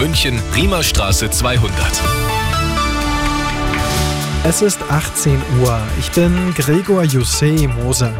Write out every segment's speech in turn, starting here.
München, Riemerstraße 200. Es ist 18 Uhr. Ich bin Gregor Jussé Moser.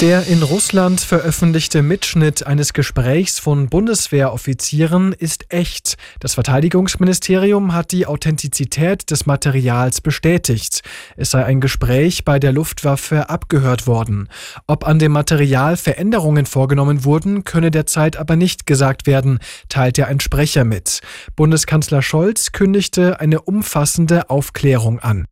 Der in Russland veröffentlichte Mitschnitt eines Gesprächs von Bundeswehroffizieren ist echt. Das Verteidigungsministerium hat die Authentizität des Materials bestätigt. Es sei ein Gespräch bei der Luftwaffe abgehört worden. Ob an dem Material Veränderungen vorgenommen wurden, könne derzeit aber nicht gesagt werden, teilte ein Sprecher mit. Bundeskanzler Scholz kündigte eine umfassende Aufklärung an.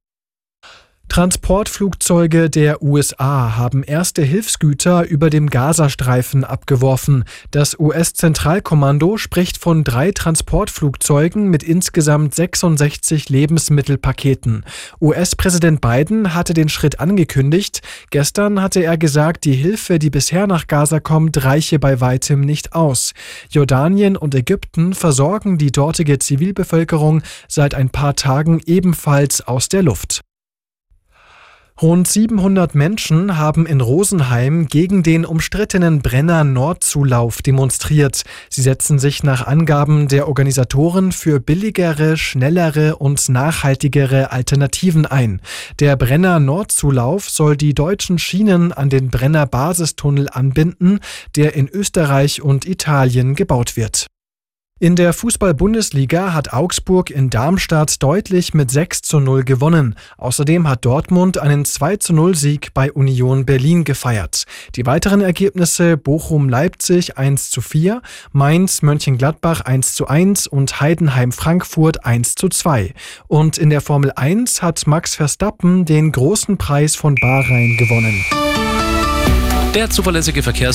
Transportflugzeuge der USA haben erste Hilfsgüter über dem Gazastreifen abgeworfen. Das US-Zentralkommando spricht von drei Transportflugzeugen mit insgesamt 66 Lebensmittelpaketen. US-Präsident Biden hatte den Schritt angekündigt. Gestern hatte er gesagt, die Hilfe, die bisher nach Gaza kommt, reiche bei weitem nicht aus. Jordanien und Ägypten versorgen die dortige Zivilbevölkerung seit ein paar Tagen ebenfalls aus der Luft. Rund 700 Menschen haben in Rosenheim gegen den umstrittenen Brenner Nordzulauf demonstriert. Sie setzen sich nach Angaben der Organisatoren für billigere, schnellere und nachhaltigere Alternativen ein. Der Brenner Nordzulauf soll die deutschen Schienen an den Brenner Basistunnel anbinden, der in Österreich und Italien gebaut wird. In der Fußball-Bundesliga hat Augsburg in Darmstadt deutlich mit 6 zu 0 gewonnen. Außerdem hat Dortmund einen 2 zu 0 Sieg bei Union Berlin gefeiert. Die weiteren Ergebnisse Bochum-Leipzig 1 zu 4, Mainz-Mönchengladbach 1 zu 1 und Heidenheim-Frankfurt 1 zu 2. Und in der Formel 1 hat Max Verstappen den großen Preis von Bahrain gewonnen. Der zuverlässige Verkehrs